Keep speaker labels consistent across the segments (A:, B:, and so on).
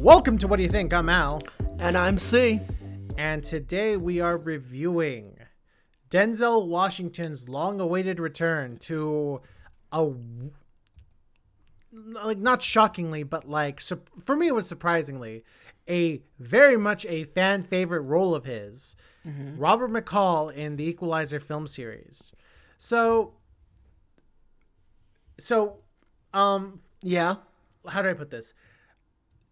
A: Welcome to What Do You Think? I'm Al.
B: And I'm C.
A: And today we are reviewing Denzel Washington's long awaited return to a. Like, not shockingly, but like, for me, it was surprisingly a very much a fan favorite role of his, Robert McCall in the Equalizer film series. So, so, um,
B: Yeah.
A: how do I put this?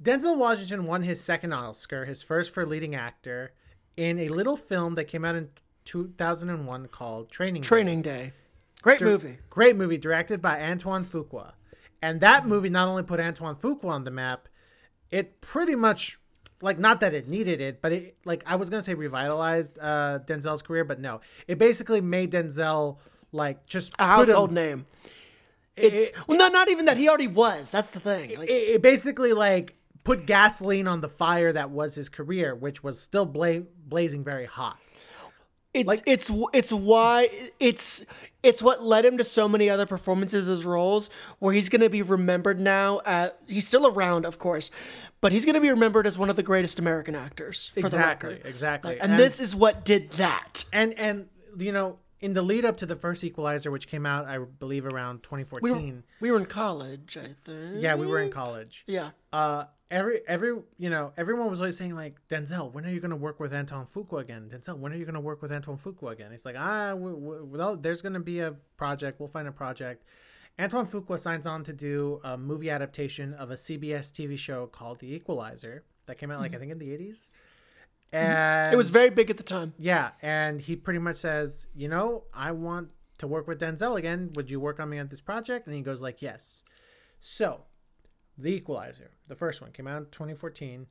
A: Denzel Washington won his second Oscar, his first for leading actor, in a little film that came out in 2001 called Training. Day.
B: Training Day. Great movie.
A: Great movie, directed by Antoine Fuqua. And that movie not only put Antoine Fuqua on the map, it pretty much, like, not that it needed it, but it, like, I was going to say revitalized uh, Denzel's career, but no. It basically made Denzel, like, just
B: A
A: him-
B: household name. It's well, no, not even that. He already was. That's the thing. Like,
A: it, it basically like put gasoline on the fire that was his career, which was still bla- blazing very hot.
B: it's
A: like-
B: it's it's why it's it's what led him to so many other performances as roles where he's going to be remembered now. At, he's still around, of course, but he's going to be remembered as one of the greatest American actors.
A: Exactly, exactly.
B: Like, and,
A: And-
B: this is what did that.
A: And and you know, in the lead up to the first Equalizer, which came out, I believe around
B: We
A: 2014.
B: were, we were in college, I think.
A: yeah, we were in college.
B: Yeah.
A: Uh, every every you know everyone was always saying like Denzel, when are you going to work with Antoine Fuqua again? Denzel, when are you going to work with Antoine Fuqua again? He's like, ah, we, we, well, there's going to be a project. We'll find a project. Antoine Fuqua signs on to do a movie adaptation of a CBS TV show called The Equalizer that came out like I think in the 80s. And
B: It was very big at the time.
A: yeah, and he pretty much says, you know, I want to work with Denzel again. Would you work on me on this project? And he goes like, yes. So, The Equalizer, the first one came out in 2014.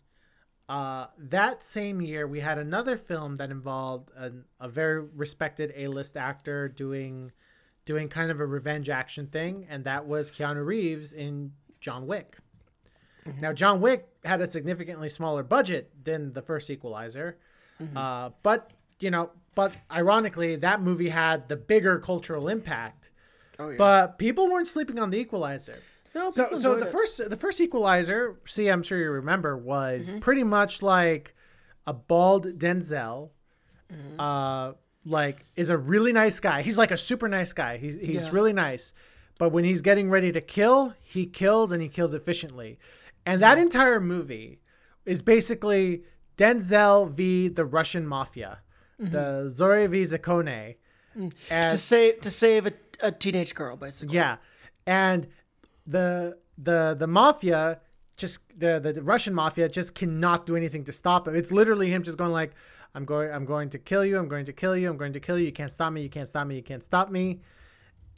A: Uh, that same year, we had another film that involved a, a very respected A-list actor doing doing kind of a revenge action thing, and that was Keanu Reeves in John Wick. Now, John Wick had a significantly smaller budget than the first Equalizer, uh, but you know, but ironically, that movie had the bigger cultural impact.
B: Oh yeah.
A: But people weren't sleeping on the Equalizer.
B: No,
A: So, so the
B: it.
A: first the first Equalizer, see, I'm sure you remember, was
B: Mm-hmm.
A: pretty much like a bald Denzel.
B: Mm-hmm.
A: Uh, like is a really nice guy. He's like a super nice guy. He's he's
B: Yeah.
A: really nice, but when he's getting ready to kill, he kills and he kills efficiently. And that entire movie is basically Denzel v the Russian mafia, the Vory v Zakone. And
B: to save to save a, a teenage girl, basically.
A: yeah, and the the the mafia just the, the Russian mafia just cannot do anything to stop him. It's literally him just going like, "I'm going, I'm going to kill you. I'm going to kill you. I'm going to kill you. You can't stop me. You can't stop me. You can't stop me."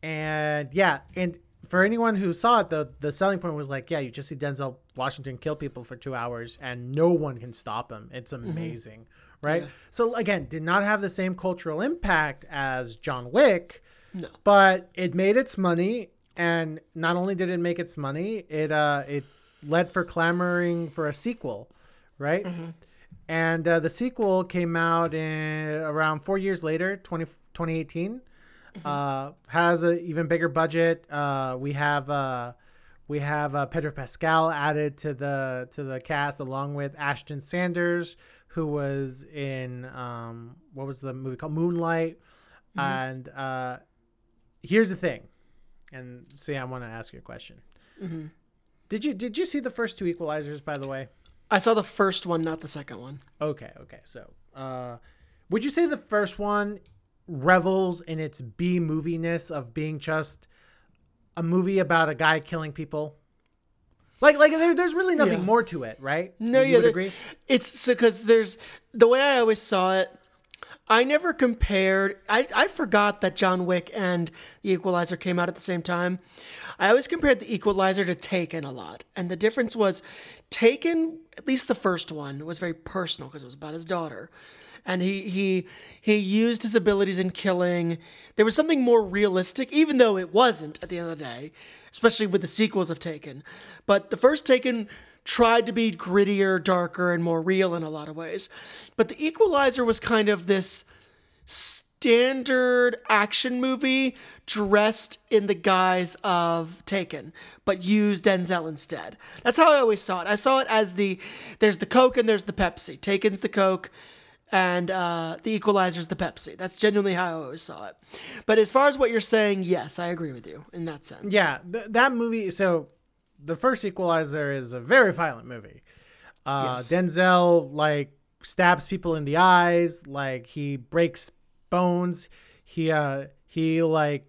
A: And yeah, and for anyone who saw it, the the selling point was like, yeah, you just see Denzel Washington kill people for two hours and no one can stop him. It's mm-hmm. amazing, right? So again, did not have the same cultural impact as John Wick,
B: No.
A: but it made its money, and not only did it make its money, it uh it led for clamoring for a sequel, right? And uh, the sequel came out in around four years later, 20, 2018. Uh, has an even bigger budget. Uh, we have uh, we have uh, Pedro Pascal added to the to the cast along with Ashton Sanders, who was in um, what was the movie called Moonlight. And uh, here's the thing, and see, I want to ask you a question. Did you did you see the first two Equalizers? By the way.
B: I saw the first one, not the second one.
A: Okay, okay. So, uh, would you say the first one revels in its B moviness of being just a movie about a guy killing people? Like, like there, there's really nothing
B: Yeah.
A: more to it, right?
B: No,
A: you
B: yeah,
A: would agree.
B: It's because there's the way I always saw it. I never compared. I, I forgot that John Wick and The Equalizer came out at the same time. I always compared The Equalizer to Taken a lot, and the difference was Taken, at least the first one, was very personal because it was about his daughter, and he he he used his abilities in killing. There was something more realistic, even though it wasn't at the end of the day, especially with the sequels of Taken. But the first Taken tried to be grittier, darker, and more real in a lot of ways. But the Equalizer was kind of this standard action movie dressed in the guise of Taken, but used Denzel instead. That's how I always saw it. I saw it as the there's the Coke and there's the Pepsi. Taken's the Coke, and uh, the Equalizer's the Pepsi. That's genuinely how I always saw it. But as far as what you're saying, yes, I agree with you in that sense.
A: Yeah, th- that movie. So the first Equalizer is a very violent movie. Uh,
B: Yes.
A: Denzel like stabs people in the eyes, like he breaks bones. He uh he like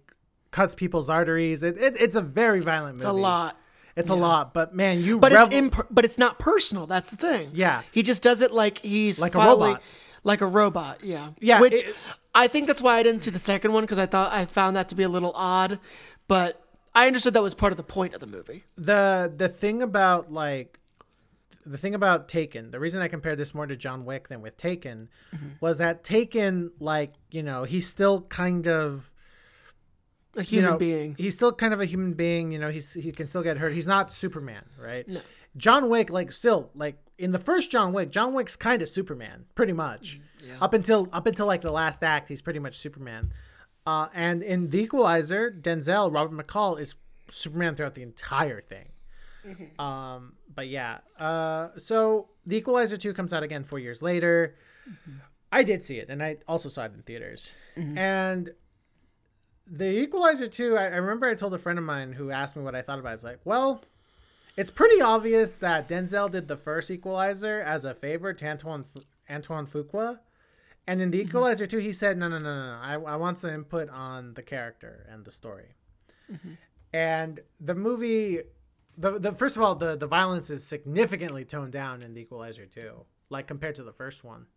A: cuts people's arteries. It, it it's a very violent movie.
B: It's a lot.
A: It's a lot, but man, you
B: But
A: revel-
B: it's imp- but it's not personal. That's the thing.
A: Yeah.
B: he just does it like he's
A: Like a robot.
B: like a robot. Yeah,
A: Yeah,
B: Which
A: it-
B: I think that's why I didn't see the second one because I thought I found that to be a little odd, but I understood that was part of the point of the movie.
A: the the thing about like the thing about Taken, the reason I compared this more to John Wick than with Taken mm-hmm. was that Taken, like, you know, he's still kind of
B: A
A: you
B: human
A: know,
B: being.
A: He's still kind of a human being, you know, he's he can still get hurt. He's not Superman, right?
B: No.
A: John Wick, like still, like in the first John Wick, John Wick's kind of Superman, pretty much. Mm, up until up until like the last act, he's pretty much Superman. Uh, and in The Equalizer, Denzel, Robert McCall is Superman throughout the entire thing. Um, but yeah, uh, so The Equalizer 2 comes out again four years later. I did see it, and I also saw it in theaters. And The Equalizer 2, I, I remember I told a friend of mine who asked me what I thought about it. I was like, well, it's pretty obvious that Denzel did the first Equalizer as a favor to Antoine, Antoine Fuqua. And in The mm-hmm. Equalizer 2, he said, no, no, no, no, no. I, I want some input on the character and the story. Mm-hmm. And the movie, the, the first of all, the, the violence is significantly toned down in The Equalizer 2, like compared to the first one.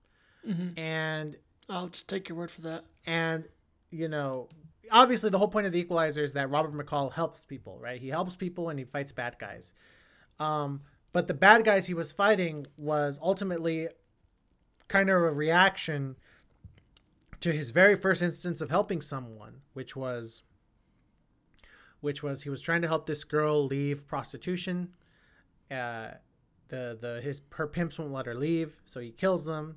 A: Mm-hmm. And
B: I'll just take your word for that.
A: and you know obviously the whole point of the equalizer is that robert mccall helps people right he helps people and he fights bad guys um, but the bad guys he was fighting was ultimately kind of a reaction to his very first instance of helping someone which was which was he was trying to help this girl leave prostitution uh, the the his her pimps won't let her leave so he kills them.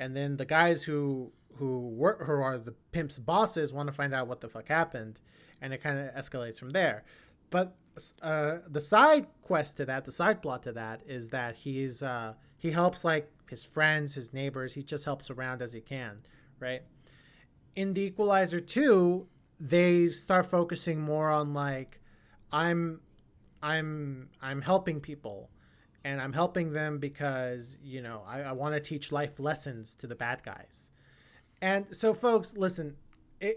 A: And then the guys who who work who are the pimp's bosses want to find out what the fuck happened and it kind of escalates from there. But uh, the side quest to that the side plot to that is that he's uh, he helps like his friends his neighbors he just helps around as he can right? In the equalizer 2 they start focusing more on like i'm i'm i'm helping people and i'm helping them because you know i, I want to teach life lessons to the bad guys. And so folks listen it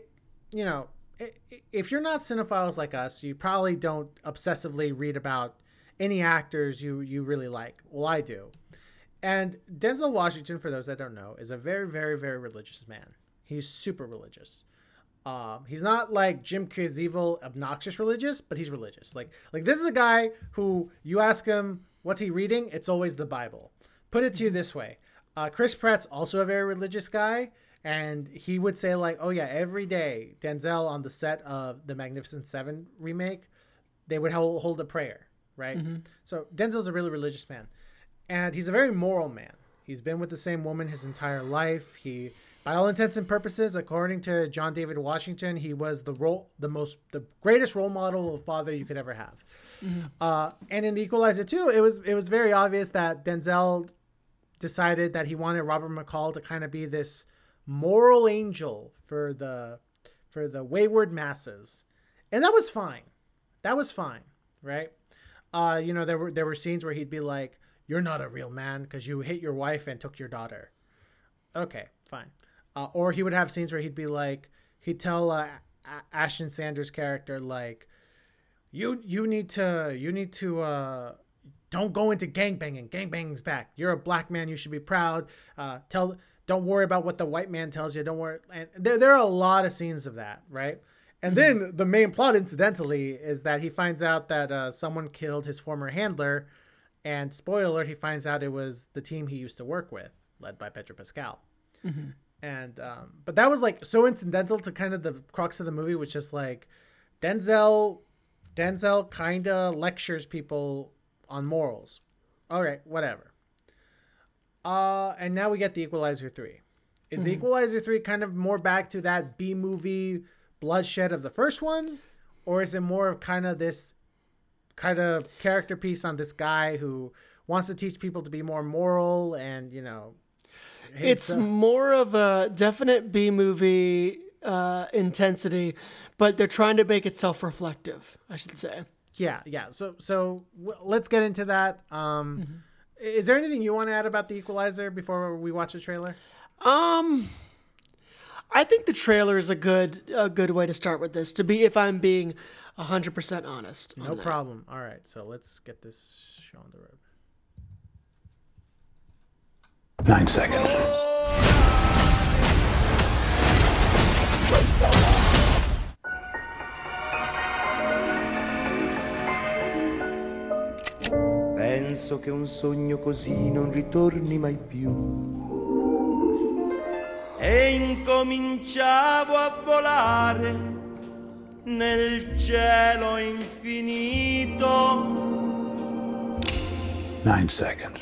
A: you know i- i- if you're not cinephiles like us you probably don't obsessively read about any actors you you really like. Well i do and denzel washington for those that don't know is a very very very religious man he's super religious um, he's not like Jim Caviezel, obnoxious religious, but he's religious. Like, like this is a guy who you ask him what's he reading, it's always the Bible. Put it to you this way: uh, Chris Pratt's also a very religious guy, and he would say like, "Oh yeah, every day Denzel on the set of the Magnificent Seven remake, they would hold, hold a prayer, right? So Denzel's a really religious man, and he's a very moral man. He's been with the same woman his entire life. He, by all intents and purposes, according to John David Washington, he was the role, the most, the greatest role model of father you could ever have. Uh, and in The Equalizer 2, it was it was very obvious that Denzel decided that he wanted Robert McCall to kind of be this moral angel for the for the wayward masses, and that was fine. That was fine, right? Uh, you know, there were there were scenes where he'd be like, "You're not a real man because you hit your wife and took your daughter." Okay, fine. Uh, or he would have scenes where he'd be like, he'd tell uh, A- Ashton Sanders' character like, "You you need to you need to uh, don't go into gangbanging. Gangbanging's back. You're a black man. You should be proud. Uh, tell don't worry about what the white man tells you. Don't worry." And there there are a lot of scenes of that, right? And then the main plot, incidentally, is that he finds out that uh, someone killed his former handler, and spoiler alert, he finds out it was the team he used to work with, led by Pedro Pascal. And um, but that was like so incidental to kind of the crux of the movie, which is like Denzel, Denzel kind of lectures people on morals. All right, whatever. Uh, and now we get the Equalizer three. Is the Equalizer 3 kind of more back to that B movie bloodshed of the first one? Or is it more of kind of this kind of character piece on this guy who wants to teach people to be more moral and, you know,
B: It's more of a definite B movie uh, intensity, but they're trying to make it self reflective, I should say.
A: yeah, yeah. So, so w- let's get into that. Um, Is there anything you want to add about the Equalizer before we watch the trailer?
B: Um, I think the trailer is a good a good way to start with this. To be, if I'm being hundred percent honest, on
A: No
B: that.
A: problem. All right, so let's get this show on the road.
C: Nine seconds.
D: Penso che un sogno così non ritorni mai più. E incominciavo a volare nel cielo infinito.
C: Nine seconds.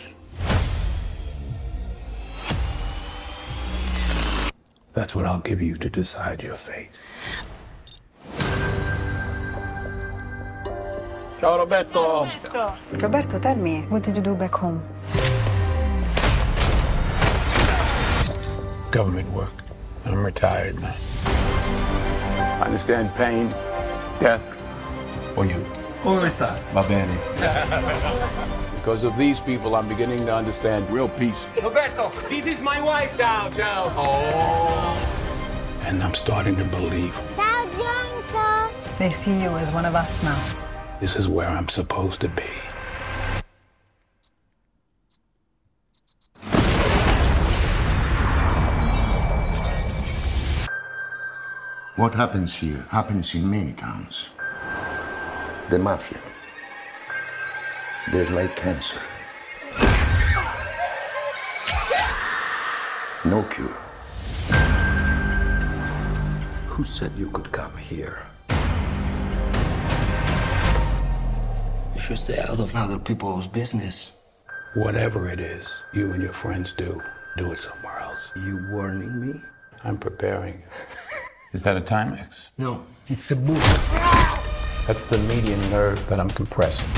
C: That's what I'll give you to decide your fate.
E: Ciao Roberto!
F: Roberto, tell me, what did you do back home?
C: Government work. I'm retired now. I understand pain, death, for you.
E: Come sta?
C: Va bene. because of these people, I'm beginning to understand real peace.
E: Roberto, this is my wife! Ciao, ciao! Oh!
C: And I'm starting to believe
G: Ciao Johnson!
F: They see you as one of us now.
C: this is where I'm supposed to be.
H: What happens here happens in many towns. The mafia. They're like cancer. No cure. Who said you could come here?
I: You should stay out of other people's business.
C: Whatever it is you and your friends do, do it somewhere else.
H: You warning me?
C: I'm preparing you. Is that a Timex?
I: No.
C: It's a boot. That's the median nerve that I'm compressing.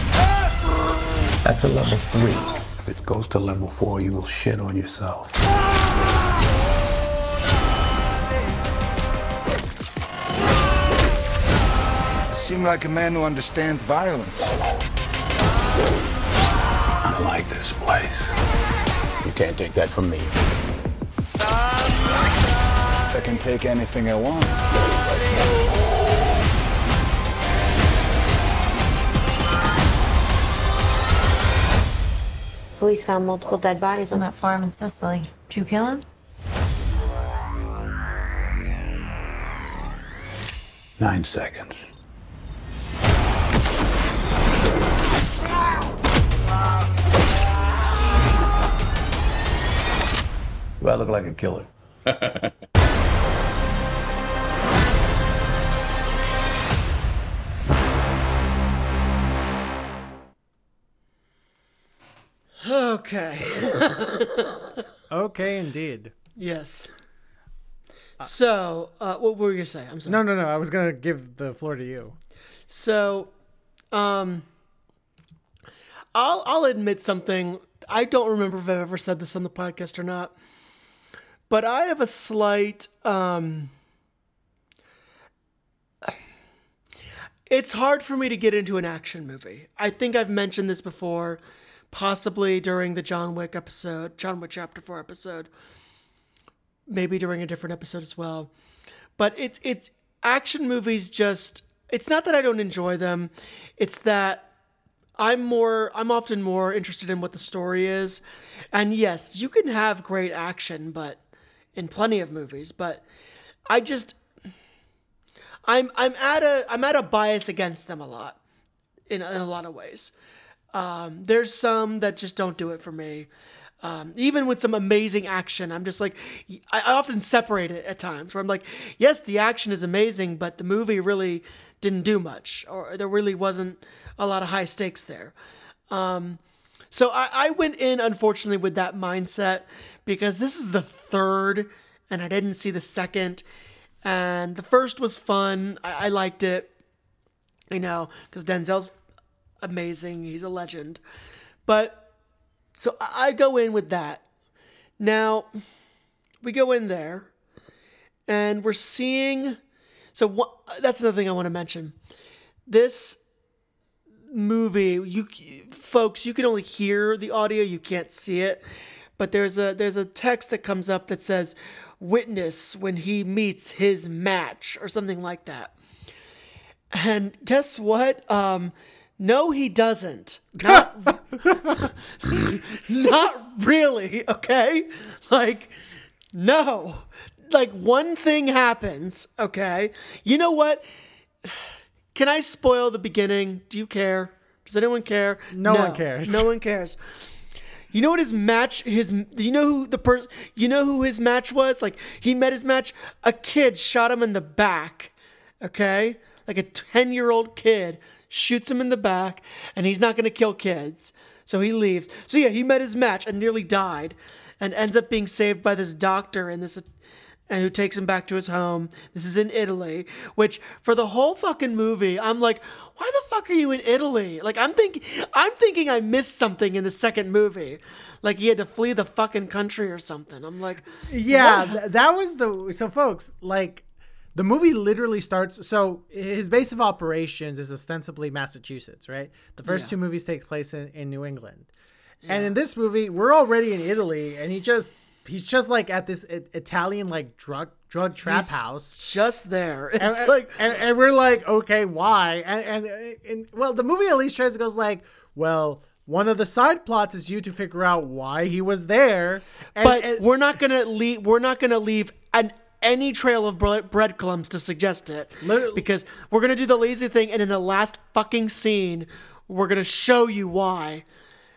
C: That's a level three. If it goes to level four, you will shit on yourself.
J: You seem like a man who understands violence.
C: I like this place. You can't take that from me.
J: I can take anything I want.
G: Police found multiple dead bodies on that farm in Sicily. Did you kill him?
C: Nine seconds. Do I look like a killer?
B: Okay.
A: Okay, indeed.
B: yes. So, uh, what were you gonna say? I'm sorry.
A: No, no, no. I was gonna give the floor to you.
B: So, um, I'll I'll admit something. I don't remember if I've ever said this on the podcast or not, but I have a slight. Um, it's hard for me to get into an action movie. I think I've mentioned this before, possibly during the John Wick episode, John Wick Chapter Four episode, maybe during a different episode as well. But it's it's action movies just it's not that I don't enjoy them. It's that I'm more I'm often more interested in what the story is. And yes, you can have great action, but in plenty of movies, but I just I'm I'm at a I'm at a bias against them a lot in, in a lot of ways. Um, there's some that just don't do it for me. Um, even with some amazing action, I'm just like, I, often separate it at times where I'm like, yes, the action is amazing, but the movie really didn't do much, or there really wasn't a lot of high stakes there. Um, so I, I went in, unfortunately, with that mindset because this is the third and I didn't see the second. And the first was fun. I, I liked it. You know, because Denzel's amazing. He's a legend. But so I go in with that. Now we go in there, and we're seeing. So what, that's another thing I want to mention. This movie, you folks, you can only hear the audio, you can't see it. But there's a there's a text that comes up that says witness when he meets his match or something like that. And guess what? Um no he doesn't. Not not really, okay? Like no. Like one thing happens, okay? You know what? Can I spoil the beginning? Do you care? Does anyone care?
A: No one cares.
B: No one cares. You know what his match his you know who the person you know who his match was? Like he met his match a kid shot him in the back. Okay? Like a 10-year-old kid shoots him in the back and he's not going to kill kids. So he leaves. So yeah, he met his match and nearly died and ends up being saved by this doctor in this and who takes him back to his home. This is in Italy, which for the whole fucking movie, I'm like, why the fuck are you in Italy? Like I'm thinking I'm thinking I missed something in the second movie. Like he had to flee the fucking country or something. I'm like,
A: Yeah, th- that was the so folks like the movie literally starts so his base of operations is ostensibly Massachusetts, right? The first
B: Yeah.
A: two movies take place in, in New England. And in this movie, we're already in Italy and he just he's just like at this Italian like drug drug trap
B: He's
A: house.
B: just there. It's
A: And,
B: like
A: and, and we're like, okay, why? And, and and well, the movie at least tries to goes like, well, one of the side plots is you to figure out why he was there. And,
B: but
A: and-
B: we're not gonna leave. We're not gonna leave an any trail of bre- breadcrumbs to suggest it,
A: Literally-
B: because we're gonna do the lazy thing, and in the last fucking scene, we're gonna show you why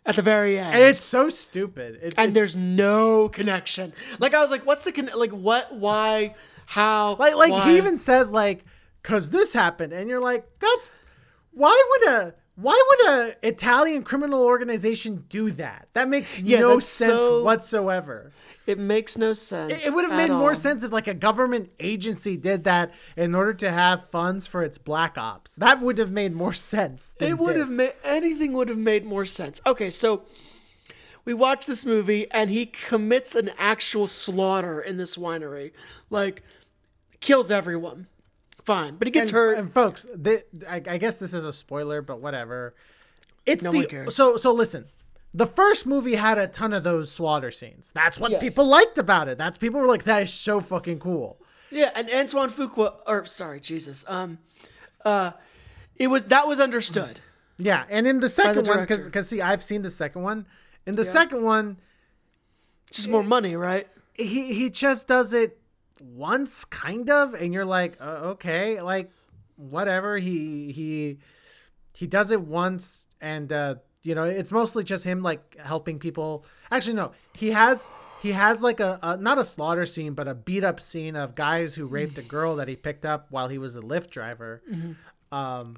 B: at the very end.
A: and it's so stupid. It,
B: and there's no connection. Like I was like, what's the con- like? What? Why? How?
A: like like
B: why?
A: he even says like, cause this happened, and you're like, that's why would a why would a Italian criminal organization do that? That makes
B: Yeah,
A: no sense
B: so-
A: whatsoever.
B: It makes no sense.
A: It, it would have made more sense if like a government agency did that in order to have funds for its black ops. That would have made more sense.
B: It would have made anything would have made more sense. Okay, so we watch this movie and he commits an actual slaughter in this winery. Like kills everyone. Fine, but he gets
A: and,
B: hurt.
A: And folks, I, I guess this is a spoiler, but whatever. It's
B: No
A: the
B: one cares.
A: so so. Listen, the first movie had a ton of those slaughter scenes. That's what
B: Yes.
A: people liked about it. That's people were like, that is so fucking cool.
B: yeah, and Antoine Fuqua or sorry, Jesus. Um uh it was that was understood.
A: Yeah, and in the second one, because because see, I've seen the second one. In the second one,
B: Just more money, right?
A: he he just does it once, kind of, and you're like, uh, okay, like whatever. He he he does it once, and uh, you know, it's mostly just him like helping people. Actually, no, he has he has like a, a not a slaughter scene, but a beat up scene of guys who raped a girl that he picked up while he was a Lyft driver. Um,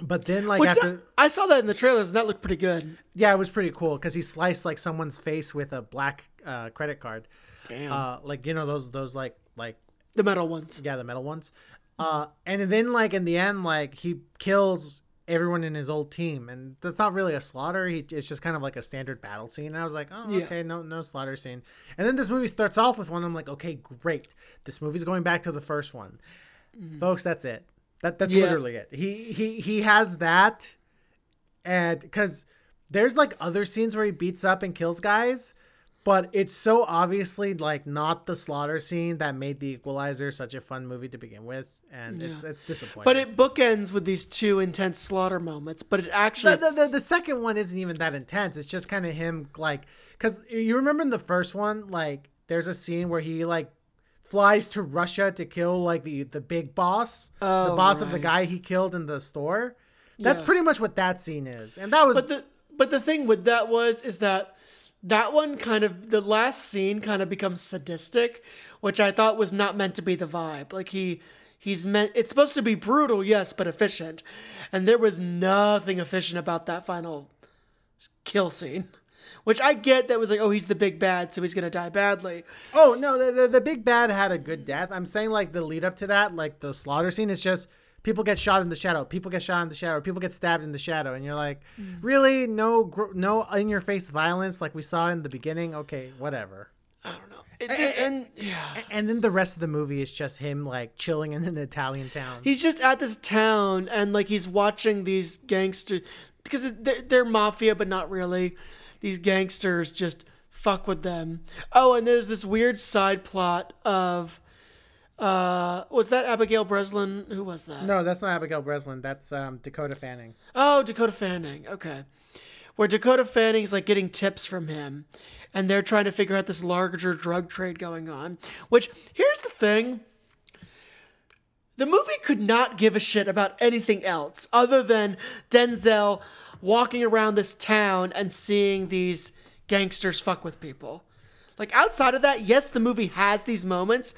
A: but then like
B: Which
A: after.
B: that- I saw that in the trailers and that looked pretty good.
A: Yeah, it was pretty cool because he sliced like someone's face with a black uh, credit card.
B: Damn.
A: Uh, like you know those those like like
B: The metal ones.
A: yeah the metal ones. Uh, and then like in the end like he kills everyone in his old team and that's not really a slaughter. He it's just kind of like a standard battle scene. And I was like, oh
B: Yeah.
A: okay, no no slaughter scene. And then this movie starts off with one. I'm like, okay, great. This movie's going back to the first one, mm-hmm. folks. That's it. That that's
B: Yeah.
A: literally it. He he he has that and because there's like other scenes where he beats up and kills guys but it's so obviously like not the slaughter scene that made the equalizer such a fun movie to begin with and it's
B: Yeah.
A: it's disappointing
B: But it bookends with these two intense slaughter moments. But it actually
A: the, the, the, the second one isn't even that intense it's just kind of him like because you remember in the first one like there's a scene where he like flies to russia to kill like the the big boss the
B: Oh,
A: boss of the guy he killed in the store that's
B: Yeah.
A: pretty much what that scene is and that was
B: But the but the thing with that was is that that one kind of the last scene kind of becomes sadistic, which I thought was not meant to be the vibe. Like he he's meant it's supposed to be brutal, yes, but efficient. And there was nothing efficient about that final kill scene. Which I get that was like, oh, he's the big bad, so he's gonna die badly.
A: Oh no, the, the the big bad had a good death. I'm saying like the lead up to that, like the slaughter scene, is just people get shot in the shadow, people get shot in the shadow, people get stabbed in the shadow, and you're like, mm. really, no, gr- no in your face violence like we saw in the beginning. Okay, whatever.
B: I don't And, and- yeah,
A: And then the rest of the movie is just him like chilling in an Italian town.
B: he's just at this town and like he's watching these gangsters because they're, they're mafia, but not really. These gangsters just fuck with them. Oh, and there's this weird side plot of. Uh, was that Abigail Breslin? Who was that?
A: no, that's not Abigail Breslin. That's um, Dakota Fanning.
B: Oh, Dakota Fanning. Okay. Where Dakota Fanning's like getting tips from him and they're trying to figure out this larger drug trade going on. Which, here's the thing the movie could not give a shit about anything else other than Denzel walking around this town and seeing these gangsters fuck with people. Like, outside of that, yes, the movie has these moments.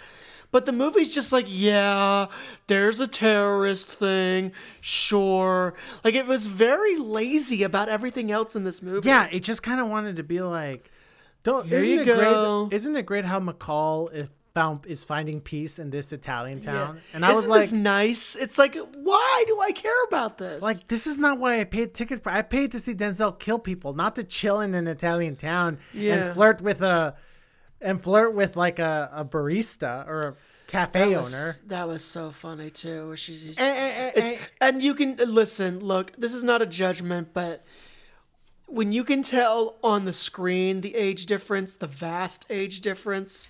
B: But the movie's just like, yeah, there's a terrorist thing, sure. Like it was very lazy about everything else in this movie.
A: Yeah, it just kind of wanted to be like, don't.
B: Here
A: isn't
B: you
A: it
B: go.
A: great? Isn't it great how McCall is found is finding peace in this Italian town?
B: Yeah.
A: And I
B: Isn't
A: was like,
B: this nice. It's like, why do I care about this?
A: like this is not why I paid ticket for. I paid to see Denzel kill people, not to chill in an Italian town
B: Yeah.
A: and flirt with a and flirt with like a, a barista or a cafe
B: that
A: owner.
B: was, that was so funny too. where She's,
A: eh,
B: it's-
A: eh.
B: and you can listen. Look, this is not a judgment, but when you can tell on the screen the age difference, the vast age difference,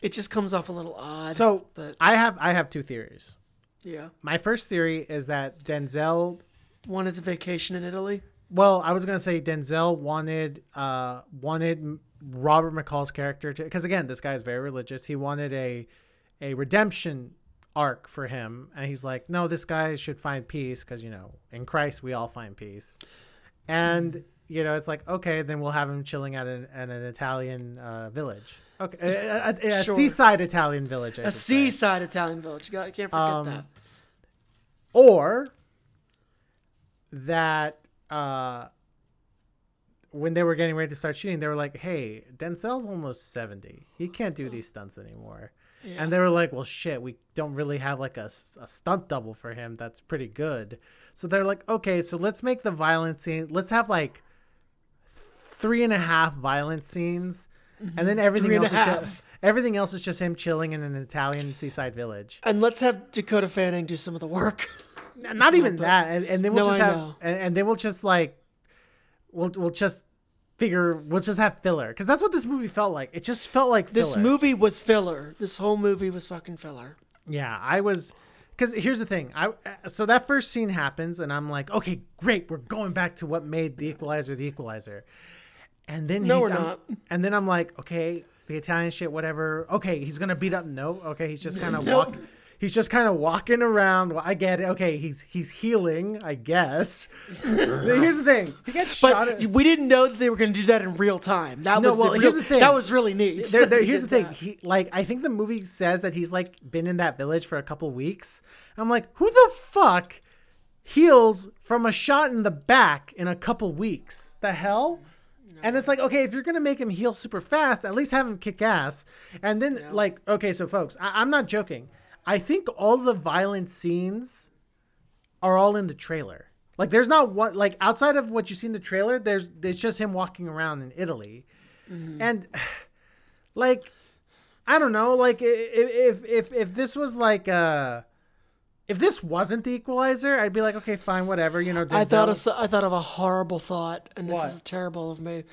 B: it just comes off a little odd.
A: So
B: but
A: I have I have two theories.
B: yeah,
A: My first theory is that Denzel
B: wanted to vacation in Italy.
A: Well, I was gonna say Denzel wanted uh wanted Robert McCall's character to because again, this guy is very religious. He wanted a a redemption arc for him, and he's like, no, this guy should find peace because you know in Christ we all find peace, and you know it's like okay, then we'll have him chilling at an, at an Italian uh, village. Okay, a, a- a
B: Sure.
A: seaside Italian village. I
B: A
A: should say.
B: seaside Italian village. You got, can't forget
A: Um,
B: that.
A: or that uh when they were getting ready to start shooting they were like hey denzel's almost 70 he can't do these stunts anymore. Yeah. and they were like well shit we don't really have like a, a stunt double for him. That's pretty good. So they're like okay so let's make the violent scene let's have like three and a half violent scenes. And then everything
B: Mm-hmm. And
A: else is just, everything else is just him chilling in an italian seaside village.
B: And let's have Dakota Fanning do some of the work.
A: not even that. And, and then we'll
B: No,
A: just
B: I
A: have and, and then we'll just like we'll we'll just figure we'll just have filler because that's what this movie felt like it just felt like
B: This movie was filler. This whole movie was fucking filler.
A: yeah i was because here's the thing i so that first scene happens and i'm like okay great we're going back to what made the equalizer the equalizer and then
B: No,
A: he-
B: we're
A: I'm-
B: not.
A: and then i'm like okay the italian shit whatever okay he's gonna beat up no okay he's just kind of
B: Nope.
A: walk he's just kind of walking around well, i get it okay he's he's healing i guess here's the thing he gets
B: But
A: shot at,
B: we didn't know that they were going to do that in real time. That
A: No,
B: was
A: well,
B: the
A: here's the thing.
B: That was really neat.
A: there,
B: that
A: there-
B: they
A: here's the thing. He like I think the movie says that he's like been in that village for a couple weeks. I'm like, who the fuck heals from a shot in the back in a couple weeks? The hell? And it's like, okay, if you're gonna make him heal super fast, at least have him kick ass. And then like, okay, so folks, I- I'm not joking. I think all the violent scenes are all in the trailer. Like, there's not one like outside of what you see in the trailer. There's it's just him walking around in Italy, and like I don't know, like if if if this was like uh if this wasn't the equalizer, I'd be like, okay, fine, whatever, you know.
B: I thought of I thought of a horrible thought, and this
A: What?
B: is terrible of me.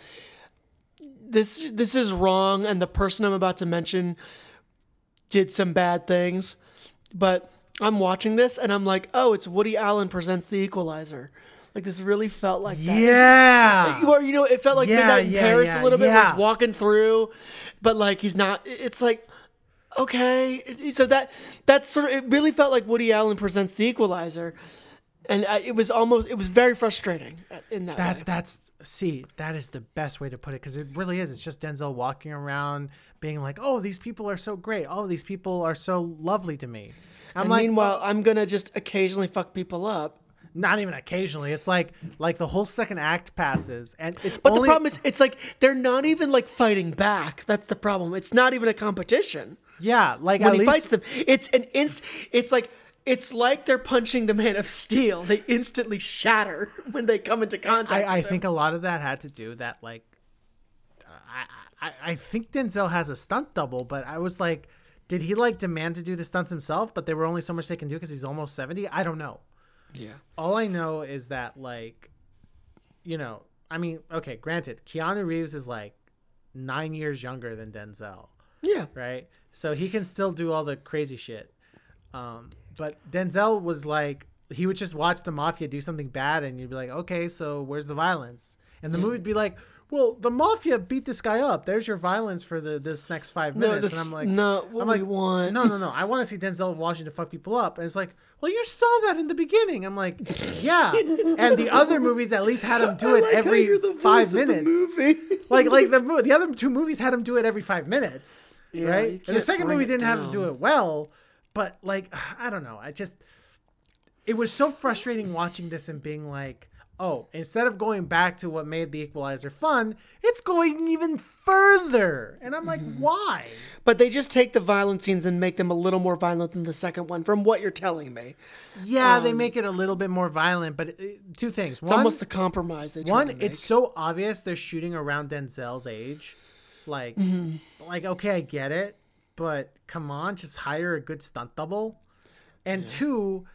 B: This this is wrong, and the person I'm about to mention did some bad things, but I'm watching this and I'm like, oh, it's Woody Allen presents The Equalizer. Like this really felt like that.
A: yeah,
B: Or you know, it felt like
A: Yeah,
B: Midnight in
A: yeah,
B: Paris
A: yeah,
B: a little bit.
A: Yeah.
B: he's walking through, but like he's not. It's like okay. So that that sort of it really felt like Woody Allen presents The Equalizer, and I, it was almost it was very frustrating uh, in that, way.
A: that that's see that is the best way to put it because it really is. It's just Denzel walking around being like, oh, these people are so great. Oh, these people are so lovely to me. I'm
B: And
A: like,
B: meanwhile, I'm gonna just occasionally fuck people up.
A: not even occasionally. It's like like the whole second act passes, and it's
B: But
A: only
B: the problem is, it's like they're not even like fighting back. That's the problem. It's not even a competition.
A: yeah, like
B: when
A: at
B: he
A: least
B: fights them, it's an inst. It's like it's like they're punching the man of steel. They instantly shatter when they come into contact.
A: I, I
B: with him.
A: think a lot of that had to do that like I, I I think Denzel has a stunt double, but I was like, did he like demand to do the stunts himself? But there were only so much they can do because he's almost seventy. I don't know.
B: Yeah.
A: All I know is that like, you know, I mean, okay, granted, Keanu Reeves is like nine years younger than Denzel,
B: Yeah.
A: right? So he can still do all the crazy shit. Um, but Denzel was like, he would just watch the mafia do something bad, and you'd be like, okay, so where's the violence? And the movie would be like, well, the mafia beat this guy up. There's your violence for the this next five
B: No,
A: minutes.
B: that's
A: and I'm like,
B: no, what
A: I'm
B: we
A: like,
B: want.
A: No, no, no. I want to see Denzel Washington fuck people up. And it's like, well, you saw that in the beginning. I'm like, yeah. and the other movies at least had him do it
B: like
A: every five minutes. like, like the the other two movies had him do it every five minutes,
B: Yeah,
A: right? And the second movie didn't have him do it well, but like, I don't know. I just, it was so frustrating watching this and being like, oh, instead of going back to what made the Equalizer fun, it's going even further. And I'm like,
B: Mm-hmm.
A: why?
B: But they just take the violent scenes and make them a little more violent than the second one, from what you're telling me.
A: Yeah, they make it a little bit more violent, but uh, two things.
B: It's
A: One,
B: almost the compromise
A: one, it's so obvious they're shooting around Denzel's age. Like,
B: Mm-hmm.
A: like okay, I get it, but come on, just hire a good stunt double. And two,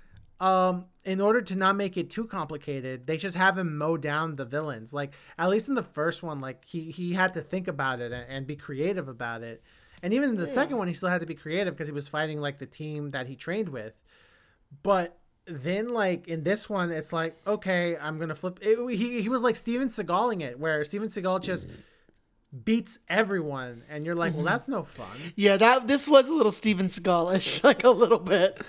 A: um, in order to not make it too complicated, they just have him mow down the villains. Like at least in the first one, like he he had to think about it and, and be creative about it. And even in the second one, he still had to be creative because he was fighting like the team that he trained with. But then, like in this one, it's like okay, I'm gonna flip. It, he he was like Steven Seagaling it, where Steven Seagal just beats everyone, and you're like, well, that's no fun.
B: Yeah, that this was a little Steven Seagalish, like a little bit.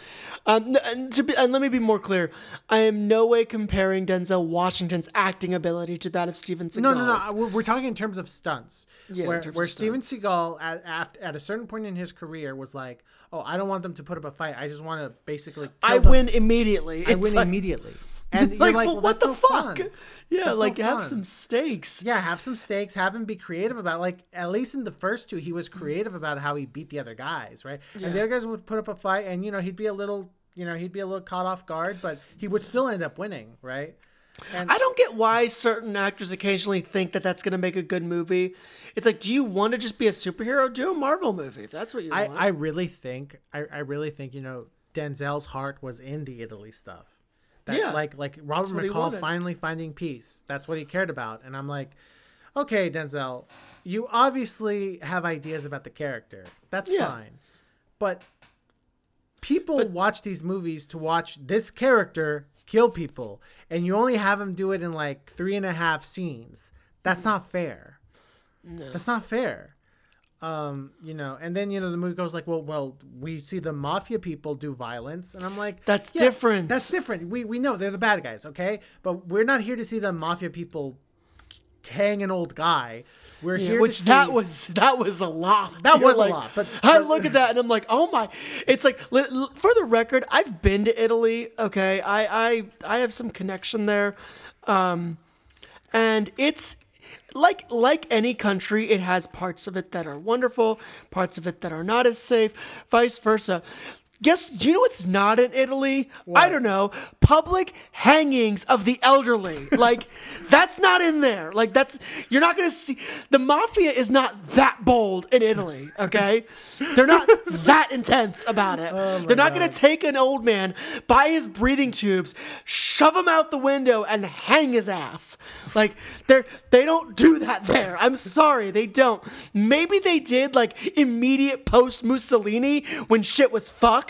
B: Um, and, to be, and let me be more clear, I am no way comparing Denzel Washington's acting ability to that of Steven Seagal.
A: No, no, no. We're, we're talking in terms of stunts.
B: Yeah,
A: where where Steven Seagal at, at at a certain point in his career was like, oh, I don't want them to put up a fight. I just want to basically.
B: I
A: them.
B: win immediately.
A: I
B: It's
A: win
B: like-
A: immediately. And you're
B: like,
A: like,
B: but
A: well,
B: what the fuck?
A: fun.
B: Yeah,
A: That's
B: like have some stakes.
A: Yeah, have some stakes. Have him be creative about like at least in the first two, he was creative about how he beat the other guys, right? And the other guys would put up a fight, and you know he'd be a little, you know, he'd be a little caught off guard, but he would still end up winning, right? And
B: I don't get why certain actors occasionally think that that's going to make a good movie. It's like, do you want to just be a superhero? Do a Marvel movie if that's what you
A: I,
B: want.
A: I really think I, I really think you know Denzel's heart was in the Italy stuff. That,
B: Yeah.
A: like like Robert McCall finally finding peace. That's what he cared about. And I'm like, okay, Denzel, you obviously have ideas about the character. That's
B: Yeah.
A: fine, but people watch these movies to watch this character kill people, and you only have him do it in like three and a half scenes. That's not fair. That's not fair um you know and then you know the movie goes like well well we see the mafia people do violence and i'm like
B: That's
A: yeah,
B: different.
A: that's different we we know they're the bad guys okay but we're not here to see the mafia people hang an old guy we're
B: Yeah,
A: here
B: which that was that was a lot.
A: That
B: You're
A: was a lot, but-
B: I look at that and I'm like, oh my! It's like li- li- for the record, I've been to Italy. Okay, I I I have some connection there, um, and it's like like any country, it has parts of it that are wonderful, parts of it that are not as safe, vice versa. Guess do you know what's not in Italy? I don't know. Public hangings of the elderly. Like that's not in there. Like that's you're not gonna see the mafia is not that bold in Italy, okay? They're not that intense about it. They're not gonna take an old man by his breathing tubes, shove him out the window, and hang his ass. Like they're they don't do that there. I'm sorry, they don't. Maybe they did like immediate post Mussolini when shit was fucked.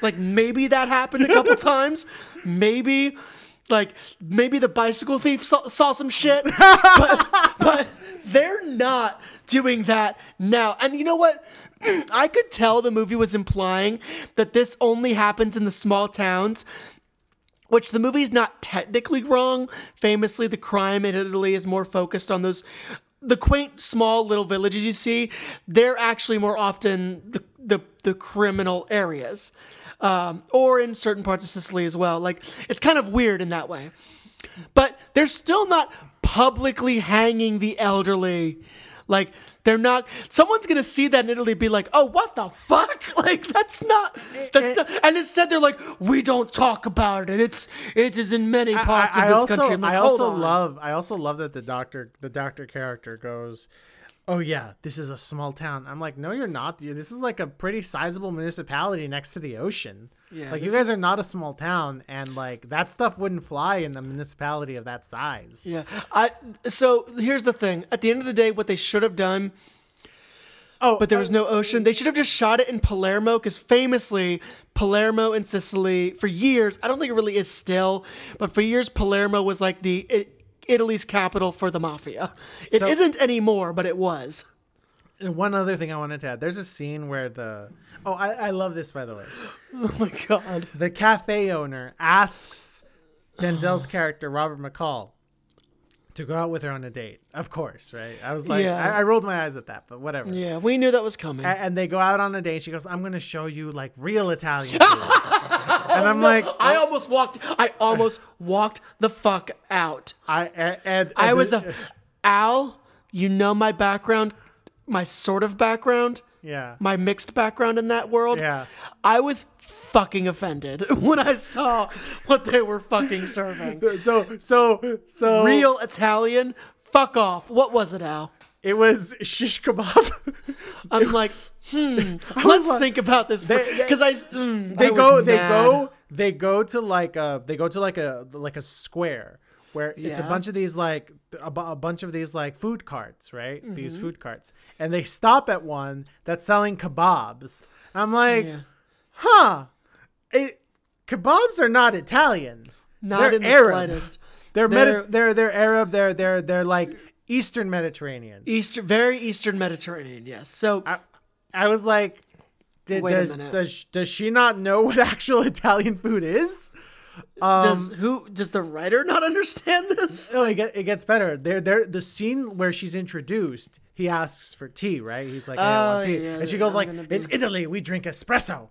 B: Like maybe that happened a couple times. Maybe like maybe the bicycle thief saw, saw some shit. But, but they're not doing that now. And you know what? I could tell the movie was implying that this only happens in the small towns which the movie's not technically wrong. Famously, the crime in Italy is more focused on those the quaint small little villages you see. They're actually more often the the the criminal areas, um, or in certain parts of Sicily as well. Like it's kind of weird in that way, but they're still not publicly hanging the elderly. Like they're not. Someone's gonna see that in Italy, and be like, "Oh, what the fuck?" Like that's not. That's not. And instead, they're like, "We don't talk about it. It's it is in many parts
A: I,
B: of this
A: also,
B: country." Like,
A: I also
B: on."
A: love I also love that the doctor the doctor character goes, "Oh yeah, this is a small town." I'm like, "No, you're not. dude. This is like a pretty sizable municipality next to the ocean.
B: Yeah,
A: like you guys
B: is-
A: are not a small town, and like that stuff wouldn't fly in the municipality of that size."
B: Yeah. I so here's the thing. At the end of the day, what they should have done.
A: Oh,
B: but there was no ocean. They should have just shot it in Palermo because famously, Palermo and Sicily for years. I don't think it really is still, but for years, Palermo was like the I- Italy's capital for the mafia. It
A: So-
B: not anymore, but it was.
A: And one other thing I wanted to add: there's a scene where the oh, I, I love this by the way.
B: Oh my god!
A: The cafe owner asks Denzel's character Robert McCall to go out with her on a date. Of course, right? I was like,
B: Yeah.
A: I, I rolled my eyes at that, but whatever.
B: Yeah, we knew that was coming.
A: A- And, they go out on a date. She goes, "I'm going to show you like real Italian oh, food," and I'm like,
B: I almost walked. I almost walked the fuck out.
A: I and, and
B: I was a Al. You know my background, my sort of background.
A: Yeah.
B: my mixed background in that world.
A: Yeah.
B: I was fucking offended when I saw what they were fucking serving.
A: So so so
B: Real Italian. Fuck off. What was it, Al?
A: It was shish kebab.
B: I'm like, hmm. Let's
A: like-
B: think about this because I, mm,
A: they
B: I
A: go they go they go to like a they go to like a like a square where it's a bunch of these like a, bunch of these like food carts right these
B: Mm-hmm.
A: food carts and they stop at one that's selling kebabs i'm like
B: Yeah.
A: huh it, kebabs are not italian
B: Not
A: They're
B: in the
A: Arab.
B: slightest.
A: they're
B: They're-
A: Medi- they're they're arab they're they're they're like eastern mediterranean
B: Eastern, very Eastern Mediterranean. Yes. So
A: I, I was like did,
B: a
A: does, does does she not know what actual italian food is
B: does um, who does the writer not understand this?
A: No, it, get, it gets better. There, there. The scene where she's introduced, he asks for tea, right? He's like, hey, I want
B: Oh,
A: tea,"
B: yeah,
A: and she goes
B: I'm
A: like,
B: be-
A: "In Italy, we drink espresso,"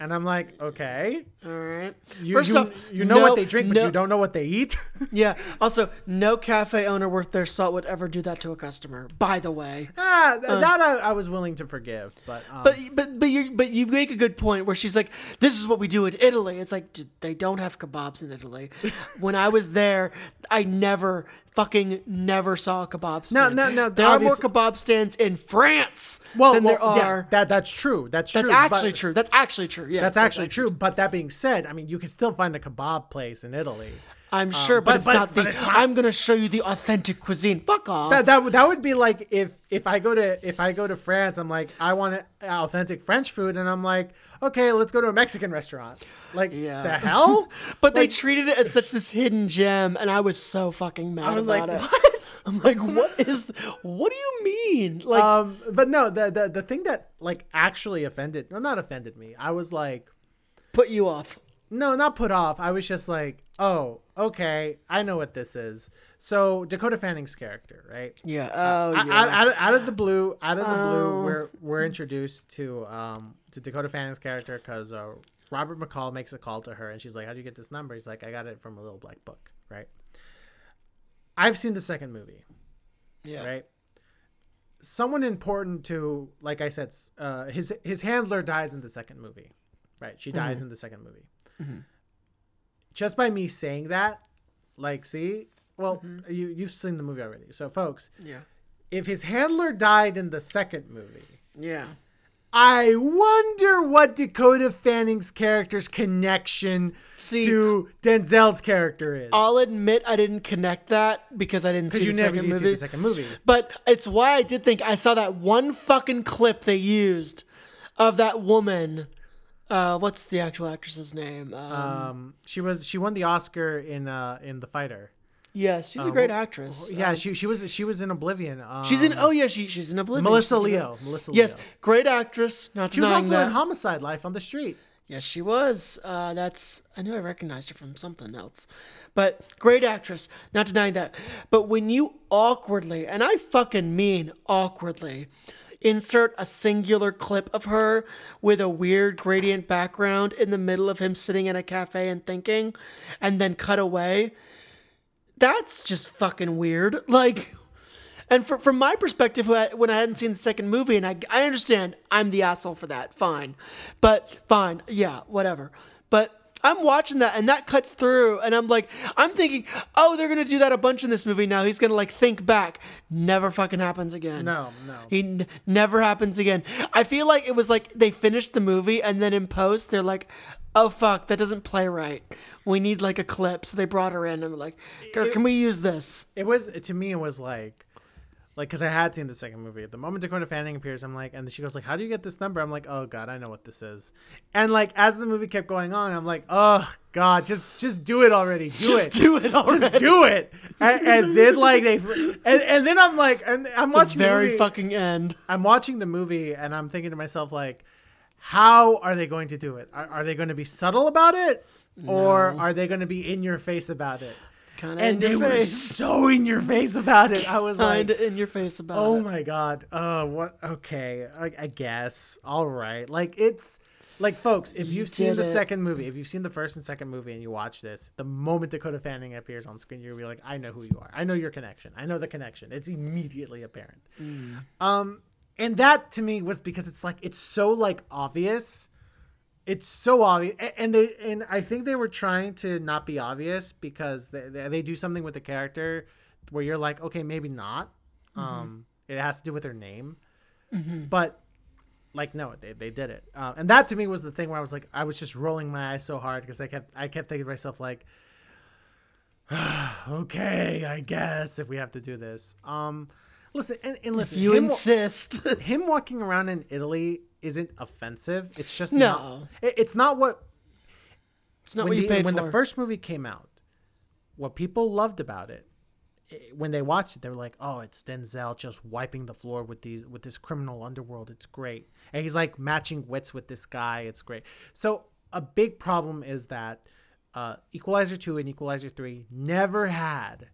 A: and I'm like, "Okay."
B: All right.
A: You,
B: First
A: you,
B: off,
A: you know
B: no-
A: what they drink, but
B: no-
A: you don't know what they eat.
B: Yeah. Also, no cafe owner worth their salt would ever do that to a customer. By the way.
A: ah, th- that I, I was willing to forgive, but um.
B: But but but you but you make a good point where she's like, "This is what we do in Italy." It's like "D- they don't have kebabs in Italy. when I was there, I never fucking never saw a kebab stand.
A: no, no, no.
B: There are more kebab stands in France
A: well,
B: than there
A: well, yeah,
B: are.
A: that that's true. That's
B: that's
A: true.
B: actually
A: but-
B: true. That's actually true. Yeah,
A: That's actually true. But that being said, I mean, you can still find a kebab place in Italy.
B: I'm sure, but,
A: but-
B: it's
A: but-
B: not the.
A: it's not-
B: I'm gonna show you the authentic cuisine. Fuck off.
A: That, that would- that would be like if if I go to if I go to France, I'm like I want authentic French food, and I'm like, okay, let's go to a Mexican restaurant. Like
B: Yeah.
A: the hell?
B: but they treated it as such this hidden gem, and I was so fucking mad
A: I was like,
B: it.
A: what?
B: I'm like, what is? What do you mean? Like,
A: um, but no, the, the the thing that like actually offended, well, not offended me. I was like,
B: put you off.
A: no, not put off. I was just like, oh, okay, I know what this is. So Dakota Fanning's character, right?
B: Yeah. Oh,
A: out,
B: yeah.
A: out, out, of, out of the blue, out of the blue, we're we're introduced to um to Dakota Fanning's character because uh, Robert McCall makes a call to her, and she's like, "How do you get this number?" He's like, "I got it from a little black book." Right. I've seen the second movie.
B: yeah.
A: Right. Someone important to, like I said, uh, his his handler dies in the second movie. Right. She dies in the second movie. Just by me saying that, like, see, well, mm-hmm. you you've seen the movie already, so folks
B: Yeah.
A: if his handler died in the second movie,
B: Yeah.
A: I wonder what Dakota Fanning's character's connection
B: See-
A: to Denzel's character is.
B: I'll admit I didn't connect that because I didn't see
A: you
B: the
A: never
B: second
A: you see
B: movie.
A: the second movie.
B: But it's why I did think I saw that one fucking clip they used of that woman. Uh, what's the actual actress's name? Um,
A: Um, she was she won the Oscar in uh in the fighter.
B: yes, she's a great actress.
A: Yeah,
B: Um,
A: she she was she was in Oblivion. Um,
B: she's in. Oh yeah, she she's in Oblivion.
A: Melissa
B: She's
A: Leo.
B: great-
A: Melissa Leo.
B: Yes, great actress. Not
A: She was also
B: that.
A: in Homicide: Life on the Street.
B: Yes, she was. Uh, that's I knew I recognized her from something else, but great actress. Not denying that. But when you awkwardly, and I fucking mean awkwardly, insert a singular clip of her with a weird gradient background in the middle of him sitting in a cafe and thinking, and then cut away. That's just fucking weird. Like, and for, from my perspective, when I- hadn't seen the second movie, and I, I understand I'm the asshole for that, fine. But fine, yeah, whatever. But I'm watching that, and that cuts through, and I'm like, I'm thinking, oh, they're gonna do that a bunch in this movie now. He's gonna like think back. Never fucking happens again.
A: No, no.
B: He n- never happens again. I feel like it was like they finished the movie, and then in post, they're like, oh fuck, that doesn't play right. We need like a clip, so they brought her in, and like, "Girl, can we use this?
A: It was to me. It was like, like because I had seen the second movie. The moment Dakota Fanning appears, I'm like, and she goes like, "How do you get this number?" I'm like, "Oh God, I know what this is." And like as the movie kept going on, I'm like, "Oh God, just just do it already. Do
B: Just
A: it.
B: do it already.
A: Just do it." And, and then like they, and, and then I'm like, and I'm watching the
B: very
A: movie,
B: fucking end.
A: I'm watching the movie and I'm thinking to myself like, how are they going to do it? Are, are they going to be subtle about it, or are they going to be in your face about it?
B: Kinda
A: and they were so in your face about it. I was like,
B: Kinda in your face about
A: oh
B: it.
A: Oh my god, uh, what? Okay, I, I guess. All right, like it's like folks, if
B: You
A: you've seen the
B: it.
A: second movie, if you've seen the first and second movie, and you watch this, the moment Dakota Fanning appears on screen, you'll be like, I know who you are. I know your connection. I know the connection. It's immediately apparent.
B: Mm.
A: Um, and that to me was because it's like it's so like obvious. It's so obvious, and they and I think they were trying to not be obvious because they they, they do something with the character where you're like, okay, maybe not. Um, it has to do with her name,
B: Mhm.
A: but like no, they they did it, uh, and that to me was the thing where I was like, I was just rolling my eyes so hard because I kept I kept thinking to myself like, okay, I guess if we have to do this. Um, listen and, and listen,
B: you
A: him
B: insist.
A: him walking around in Italy isn't offensive. It's just
B: No.
A: not, it- it's not what
B: It's not
A: when
B: what you
A: the,
B: paid
A: when
B: for.
A: the first movie came out. What people loved about it, i- when they watched it, they were like, "Oh, it's Denzel just wiping the floor with these with this criminal underworld. It's great." And he's like matching wits with this guy. It's great. So a big problem is that uh, Equalizer two and Equalizer three never had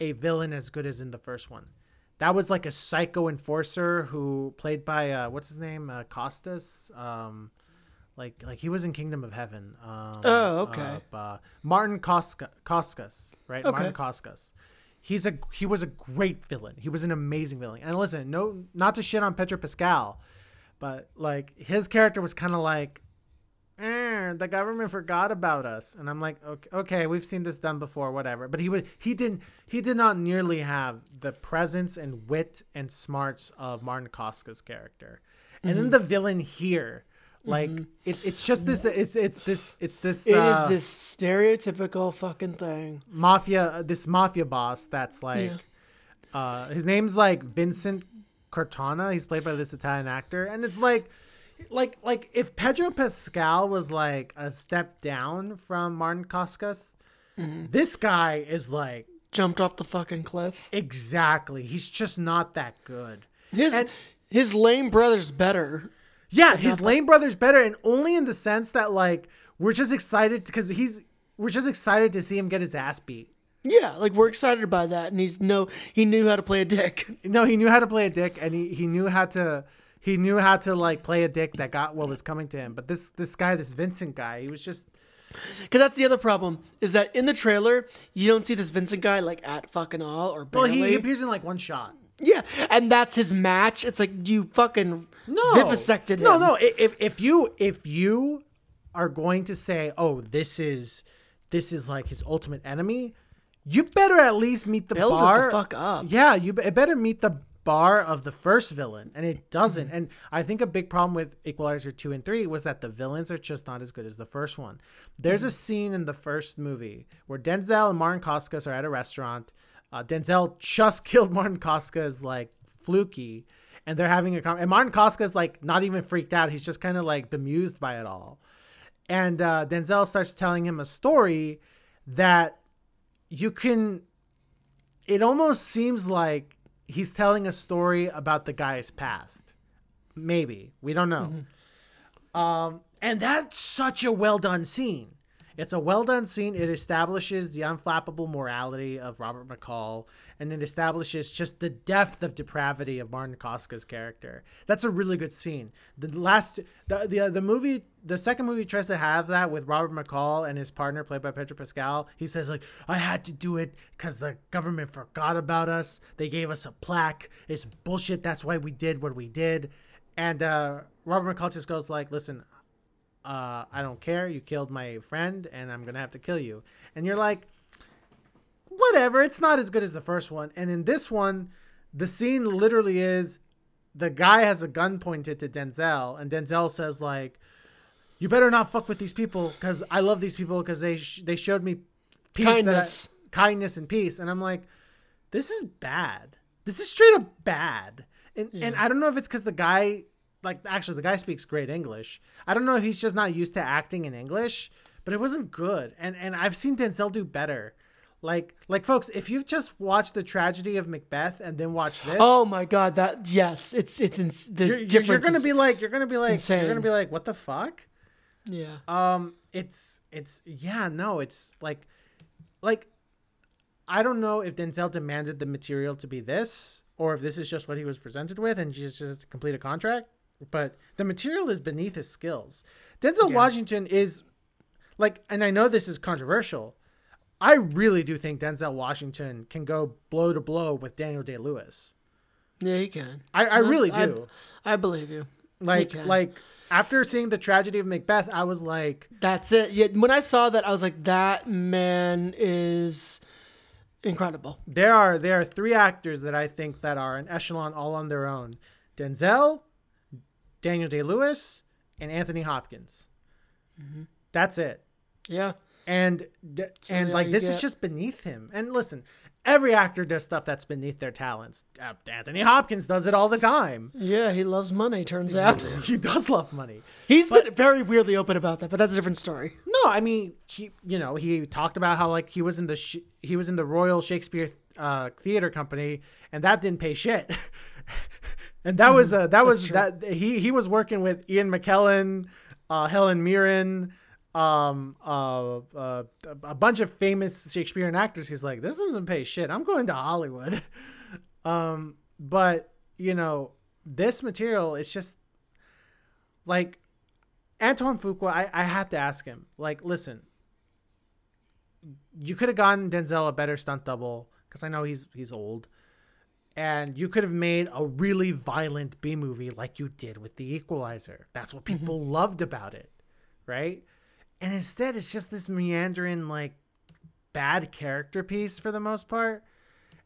A: a villain as good as in the first one. That was like a psycho enforcer who played by uh, what's his name uh, Costas. Um, like like he was in Kingdom of Heaven. Um,
B: Oh, okay.
A: uh, uh, Martin Koska, Koskas, right?
B: Okay.
A: Martin Koskas. He's a he was a great villain. He was an amazing villain. And listen, no, not to shit on Pedro Pascal, but like his character was kind of like, eh, the government forgot about us, and I'm like, okay, okay, we've seen this done before, whatever. But he was he didn't he did not nearly have the presence and wit and smarts of Martin Koskas' character. And then
B: Mhm.
A: the villain here, like
B: Mhm.
A: it, it's just this it's it's this it's this
B: It is
A: uh,
B: this stereotypical fucking thing.
A: mafia this mafia boss that's like uh his name's like Vincent Cortana he's played by this Italian actor and it's like like like if Pedro Pascal was like a step down from Martin Koskas mm-hmm. this guy is like
B: jumped off the fucking cliff
A: exactly he's just not that good
B: His
A: And-
B: his lame brother's better.
A: Yeah, his lame brother's better, and only in the sense that like we're just excited because he's we're just excited to see him get his ass beat.
B: Yeah, like we're excited by that, and he's no, he knew how to play a dick.
A: No, he knew how to play a dick, and he, he knew how to he knew how to like play a dick that got what was coming to him. But this this guy, this Vincent guy, he was just
B: Because that's the other problem is that in the trailer you don't see this Vincent guy like at fucking all or
A: well,
B: barely.
A: he, he appears in like one shot.
B: yeah, and that's his match. It's like you fucking
A: No,
B: vivisected him.
A: No, no. If if you if you are going to say, oh, this is this is like his ultimate enemy, you better at least meet the
B: Build it the fuck up.
A: Yeah, you better meet the bar of the first villain, and it doesn't.
B: Mm-hmm.
A: And I think a big problem with Equalizer two and three was that the villains are just not as good as the first one. There's
B: Mm-hmm.
A: a scene in the first movie where Denzel and Martin Koskas are at a restaurant. Uh, Denzel just killed Martin Koskas like fluky, and they're having a con- and Martin Koskas like not even freaked out. He's just kind of like bemused by it all. And uh, Denzel starts telling him a story that you can. It almost seems like he's telling a story about the guy's past. Maybe we don't know. Um, and that's such a well done scene. It's a well done scene. It establishes the unflappable morality of Robert McCall, and it establishes just the depth of depravity of Martin Koska's character. That's a really good scene. The last, the the the movie, the second movie tries to have that with Robert McCall and his partner, played by Pedro Pascal. He says like, "I had to do it because the government forgot about us. They gave us a plaque. It's bullshit. That's why we did what we did." And uh, Robert McCall just goes like, "Listen, uh, I don't care. You killed my friend, and I'm gonna have to kill you." And you're like, "Whatever. It's not as good as the first one." And in this one, the scene literally is the guy has a gun pointed to Denzel, and Denzel says like, "You better not fuck with these people because I love these people because they sh- they showed me peace, that I-
B: Kindness.
A: kindness, and peace." And I'm like, "This is bad. This is straight up bad." And and I don't know if it's because the guy, like, actually the guy speaks great English. I don't know if he's just not used to acting in English, but it wasn't good. And and I've seen Denzel do better. Like like folks, if you've just watched the tragedy of Macbeth and then watch this,
B: Oh my god, that yes, it's it's in the
A: you're,
B: difference.
A: you're gonna be like you're gonna be like
B: insane.
A: you're gonna be like what the fuck
B: yeah.
A: um it's it's yeah no it's like like i don't know if denzel demanded the material to be this or if this is just what he was presented with and just just to complete a contract but the material is beneath his skills denzel washington is like and i know this is controversial i really do think denzel washington can go blow to blow with daniel day-lewis
B: Yeah, he can.
A: I- I really do.
B: I, believe you.
A: like like after seeing the tragedy of macbeth i was like
B: That's it. Yeah, when I saw that, I was like, that man is incredible.
A: there are there are three actors that I think that are an echelon all on their own: Denzel, Daniel Day Lewis, and Anthony Hopkins. Mm-hmm. That's it.
B: Yeah.
A: And d- and like this is just beneath him. And listen, every actor does stuff that's beneath their talents. Uh, Anthony Hopkins does it all the time.
B: Yeah, he loves money, turns out.
A: He does love money.
B: He's been very weirdly open about that, but that's a different story.
A: No, I mean he, you know, he talked about how like he was in the sh- he was in the Royal Shakespeare uh, Theater Company, and that didn't pay shit. and that was uh, that was that he he was working with Ian McKellen, uh, Helen Mirren, um, uh, uh, a bunch of famous Shakespearean actors. He's like, this doesn't pay shit. I'm going to Hollywood. Um, but you know, this material is just like Antoine Fuqua, I, I had to ask him, like, listen, you could have gotten Denzel a better stunt double because I know he's he's old, and you could have made a really violent B movie like you did with The Equalizer. That's what people loved about it, right? And instead, it's just this meandering like bad character piece for the most part,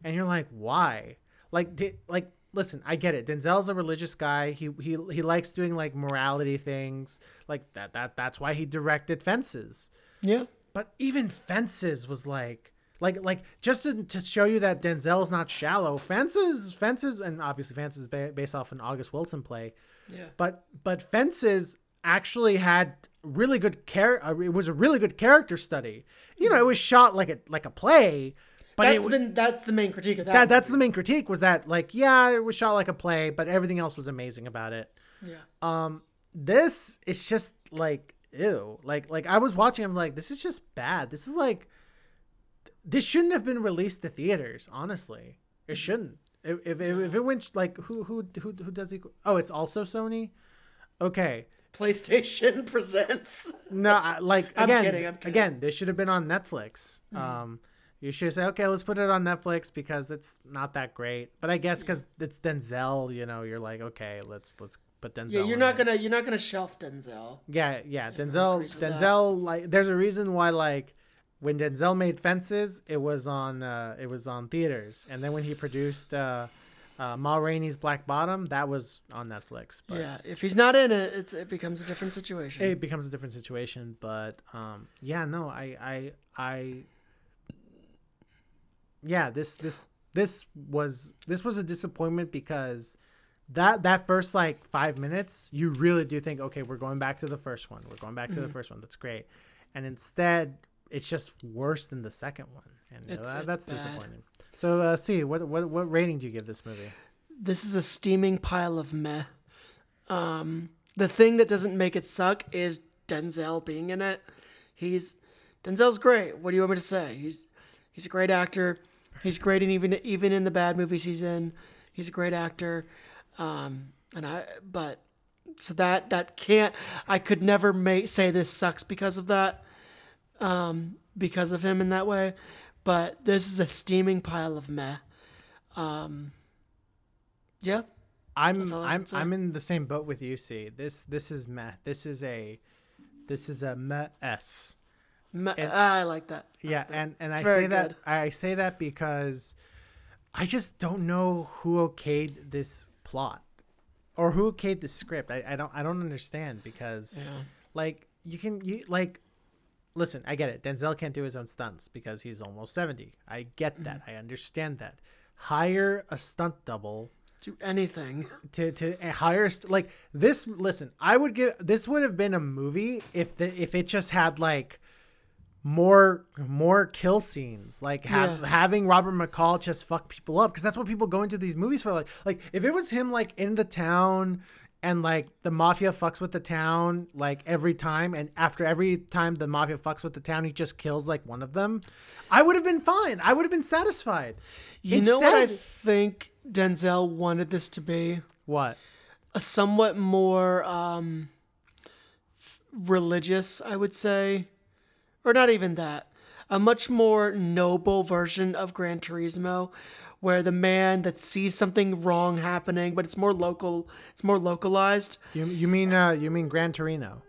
A: and you're like, why? Like, did like listen, I get it. Denzel's a religious guy. He he he likes doing like morality things. Like that that that's why he directed Fences.
B: Yeah.
A: But even Fences was like like like just to, to show you that Denzel's not shallow. Fences Fences and obviously Fences is ba- based off an August Wilson play.
B: Yeah.
A: But but Fences actually had really good care. Uh, it was a really good character study. You know, it was shot like a like a play. But
B: That's
A: it,
B: been that's the main critique of that.
A: that that's the main critique was that like yeah it was shot like a play but everything else was amazing about it
B: Yeah.
A: um this is just like ew like like i was watching i'm like this is just bad this is like this shouldn't have been released to theaters honestly it shouldn't if if, if, if it went like who who who, who does it? oh it's also sony okay
B: PlayStation presents.
A: no, I, like
B: I'm
A: again,
B: kidding, I'm kidding.
A: again, this should have been on Netflix.
B: Mhm.
A: Um, you should say, okay, let's put it on Netflix because it's not that great. But I guess because it's Denzel, you know, you're like, okay, let's let's put Denzel.
B: Yeah, you're not
A: there.
B: gonna you're not gonna shelf Denzel.
A: Yeah, yeah, Denzel. Denzel, like, there's a reason why, like, when Denzel made Fences, it was on uh, it was on theaters, and then when he produced uh, uh, Ma Rainey's Black Bottom, that was on Netflix. But
B: yeah, if he's not in it, it's it becomes a different situation.
A: it becomes a different situation but um yeah no i i i yeah this this this was this was a disappointment because that that first like five minutes you really do think okay we're going back to the first one we're going back to the
B: Mhm.
A: first one that's great and instead it's just worse than the second one and
B: It's-
A: that-
B: it's
A: that's
B: bad.
A: disappointing so uh see what what what rating do you give this movie
B: This is a steaming pile of meh. Um, the thing that doesn't make it suck is Denzel being in it. He's Denzel's great. What do you want me to say? He's he's a great actor. He's great in even even in the bad movies he's in. He's a great actor. Um, and I but so that that can't I could never say this sucks because of that. Um, because of him in that way. But this is a steaming pile of meh. Um, yeah.
A: I'm I'm. I'm in the same boat with you. See, this this is meh. This is a this is a meh s.
B: Meh,
A: And-
B: I like that.
A: Yeah, and and
B: It's
A: I say that. I say that because I just don't know who okayed this plot or who okayed the script. I, I don't I don't understand because
B: Yeah.
A: like you can you like listen, I get it. Denzel can't do his own stunts because he's almost 70. I get that.
B: Mm-hmm.
A: I understand that. Hire a stunt double
B: Do anything.
A: to to hire st- like this listen i would give this would have been a movie if the if it just had like more more kill scenes like have,
B: Yeah.
A: having robert mccall just fuck people up because that's what people go into these movies for like like if it was him like in the town and like the mafia fucks with the town like every time and after every time the mafia fucks with the town he just kills like one of them i would have been fine. I would have been satisfied.
B: You know what I think Denzel wanted this to be?
A: what?
B: A somewhat more um, religious, I would say, or not even that. A much more noble version of Gran Turismo, where the man that sees something wrong happening, but it's more local, it's more localized.
A: you, you mean uh you mean gran torino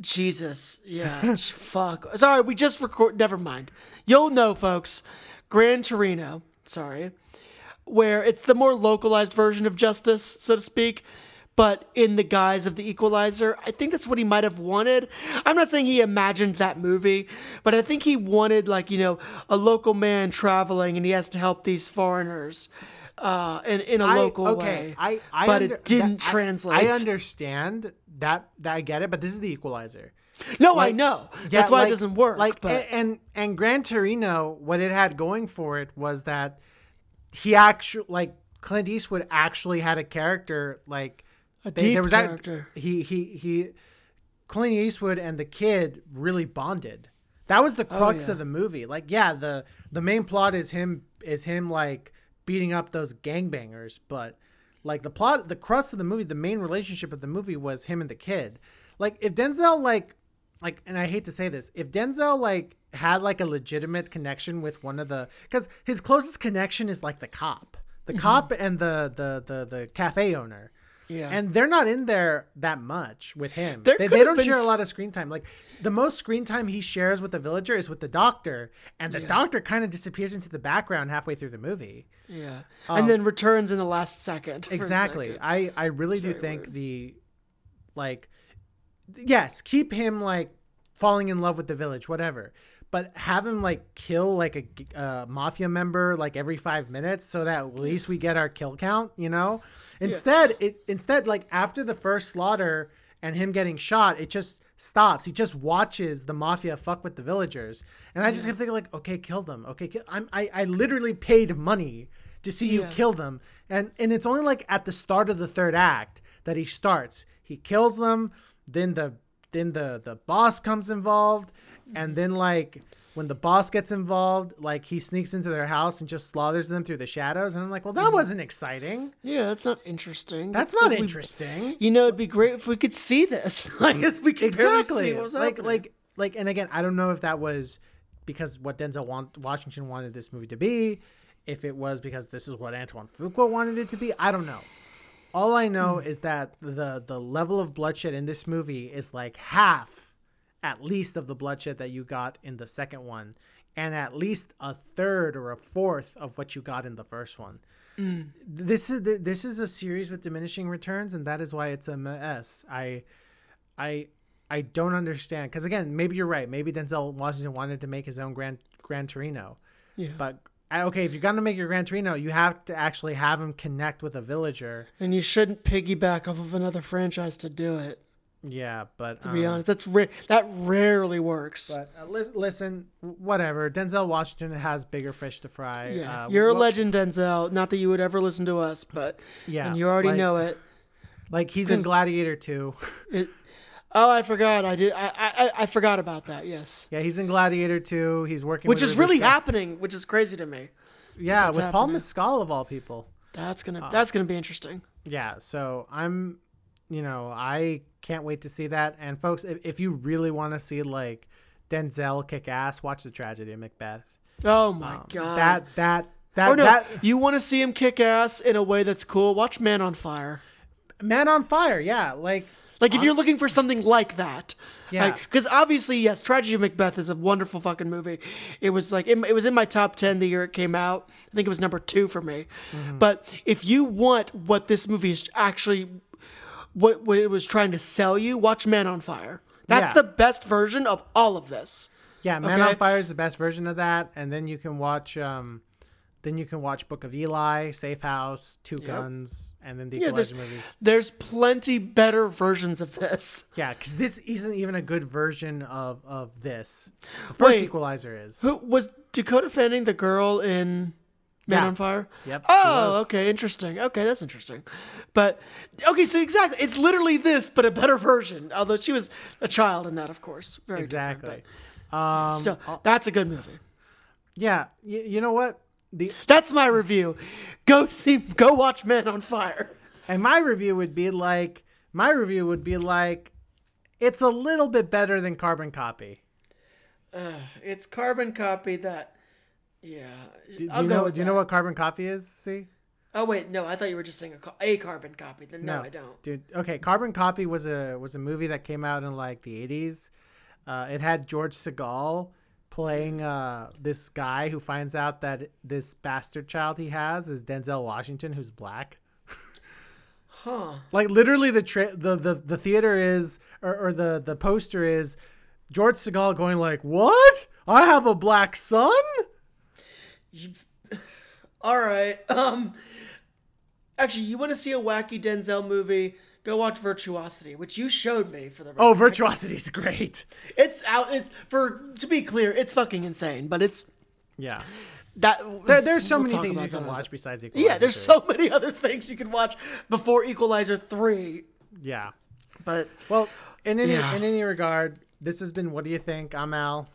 B: Jesus, yeah, fuck. Sorry, we just record. Never mind. You'll know, folks. Gran Torino. Sorry, where it's the more localized version of justice, so to speak, but in the guise of the Equalizer. I think that's what he might have wanted. I'm not saying he imagined that movie, but I think he wanted like you know a local man traveling and he has to help these foreigners. Uh, in, in a
A: I-
B: local
A: okay,
B: way,
A: I, I
B: but
A: under-
B: it didn't
A: that-
B: translate.
A: I, understand that, that I get it, but this is the Equalizer.
B: No, I know.
A: yeah,
B: That's why
A: like-
B: it doesn't work.
A: Like
B: but
A: and and Gran Torino, what it had going for it was that he actually like Clint Eastwood actually had a character like
B: A
A: they-
B: deep
A: there was
B: character.
A: That, he he he Clint Eastwood and the kid really bonded. That was the crux
B: Oh, yeah.
A: of the movie. Like yeah, the the main plot is him is him like beating up those gangbangers, but like the plot the crux of the movie, the main relationship of the movie was him and the kid. Like if Denzel like like and I hate to say this, if Denzel like had like a legitimate connection with one of the cuz his closest connection is like the cop. The
B: Mm-hmm.
A: cop and the the the the cafe owner.
B: Yeah.
A: And they're not in there that much with him.
B: There
A: they they don't share a lot of screen time. Like the most screen time he shares with the villager is with the doctor, and the doctor kind of disappears into the background halfway through the movie.
B: Yeah,
A: Um,
B: and then returns in the last second.
A: Exactly.
B: second.
A: I I really do think
B: weird.
A: the like yes, keep him like falling in love with the village, whatever. But have him like kill like a uh, mafia member like every five minutes, so that at least we get our kill count. You know. Instead, it instead like after the first slaughter and him getting shot, it just stops. He just watches the mafia fuck with the villagers, and I just kept thinking like, okay, kill them. Okay, kill. I'm I I literally paid money to see you
B: Yeah.
A: kill them, and and it's only like at the start of the third act that he starts. He kills them, then the then the the boss comes involved, and then like when the boss gets involved, like he sneaks into their house and just slaughters them through the shadows, and I'm like, well, that wasn't exciting.
B: Yeah, that's not interesting.
A: That's
B: That's
A: not
B: like we-
A: interesting.
B: You know, it'd be great if we could see this. like, if we could
A: exactly
B: see what was
A: like
B: happening.
A: like like and again i don't know if that was because what denzel want, washington wanted this movie to be if it was because this is what antoine fuqua wanted it to be i don't know all i know
B: Hmm.
A: is that the the level of bloodshed in this movie is like half at least of the bloodshed that you got in the second one and at least a third or a fourth of what you got in the first one
B: Mm.
A: this is this is a series with diminishing returns and that is why it's a mess i i i don't understand because again maybe you're right maybe denzel washington wanted to make his own grand Gran Torino
B: Yeah.
A: but okay if you're gonna make your Gran Torino you have to actually have him connect with a villager
B: and you shouldn't piggyback off of another franchise to do it.
A: Yeah but
B: To be
A: um,
B: honest, that's ra- that rarely works.
A: but uh, lis- listen whatever denzel washington has bigger fish to fry
B: yeah,
A: uh,
B: you're a legend, Denzel. Not that you would ever listen to us, but
A: Yeah,
B: and you already
A: like-
B: know it.
A: like he's in Gladiator 2
B: It, Oh, I forgot. I did. I, I I forgot about that. Yes.
A: Yeah, he's in Gladiator 2. He's working
B: Which is really
A: Scott.
B: happening, which is crazy to me.
A: Yeah, with Paul. Mescal of all people.
B: That's gonna
A: Uh,
B: that's gonna be interesting.
A: Yeah, so I'm, you know, I can't wait to see that. And folks, if, if you really want to see like Denzel kick ass, watch the tragedy of Macbeth.
B: Oh my
A: Um,
B: god.
A: That that that
B: or no,
A: that
B: you want to see him kick ass in a way that's cool? Watch Man on Fire.
A: Man on Fire. Yeah, like
B: Like if you're looking for something like that,
A: Yeah.
B: because obviously, yes, Tragedy of Macbeth is a wonderful fucking movie. It was like it, it was in my top ten the year it came out. I think it was number two for me.
A: Mm-hmm.
B: But if you want what this movie is actually, what what it was trying to sell you, watch Man on Fire. That's
A: Yeah.
B: the best version of all of this.
A: Yeah, Man
B: Okay.
A: on Fire is the best version of that, and then you can watch, um, then you can watch Book of Eli, Safe House, Two Guns, and then the
B: Yeah, there's
A: Equalizer movies.
B: there's plenty better versions of this.
A: Yeah, because this isn't even a good version of of this. The first
B: Wait.
A: Equalizer is.
B: Who was Dakota Fanning the girl in Man
A: Yeah.
B: on Fire?
A: Yep,
B: Oh, okay, interesting. Okay, that's interesting. But okay, so exactly, it's literally this, but a better version. Although she was a child in that, of course. Very different,
A: Exactly.
B: but
A: Um,
B: still, that's a good movie.
A: yeah, y- you know what? The
B: That's my review. Go see, go watch Man on Fire.
A: and my review would be like my review would be like it's a little bit better than Carbon Copy.
B: It's carbon copy that. Yeah,
A: Do, do you know? Do you know what Carbon Copy is? See.
B: Oh wait, no, I thought you were just saying a, a carbon copy. Then no, I don't.
A: Dude, okay, Carbon Copy was a was a movie that came out in like the 80s. Uh, it had George Segal playing uh, this guy who finds out that this bastard child he has is Denzel Washington, who's black.
B: Huh.
A: Like literally, the tra- the, the the theater is or, or the the poster is George Segal going like, "What? I have a black son."
B: All right. Um. Actually, you want to see a wacky Denzel movie? Go watch Virtuosity, which you showed me for the.
A: Oh,
B: record.
A: Virtuosity's great.
B: It's out. It's for to be clear, it's fucking insane. But it's
A: Yeah.
B: that.
A: There, there's so
B: we'll
A: many things you can watch besides Equalizer.
B: Yeah, there's
A: 2.
B: so many other things you can watch before Equalizer three.
A: Yeah.
B: But
A: Well, in any
B: Yeah.
A: in any regard, this has been. What do you think? I'm Al.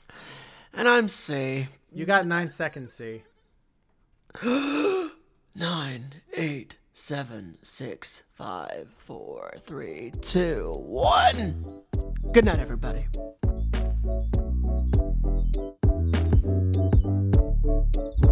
B: and I'm C
A: You got nine seconds, C.
B: Nine, eight, seven, six, five, four, three, two, one. Good night, everybody. Thank you.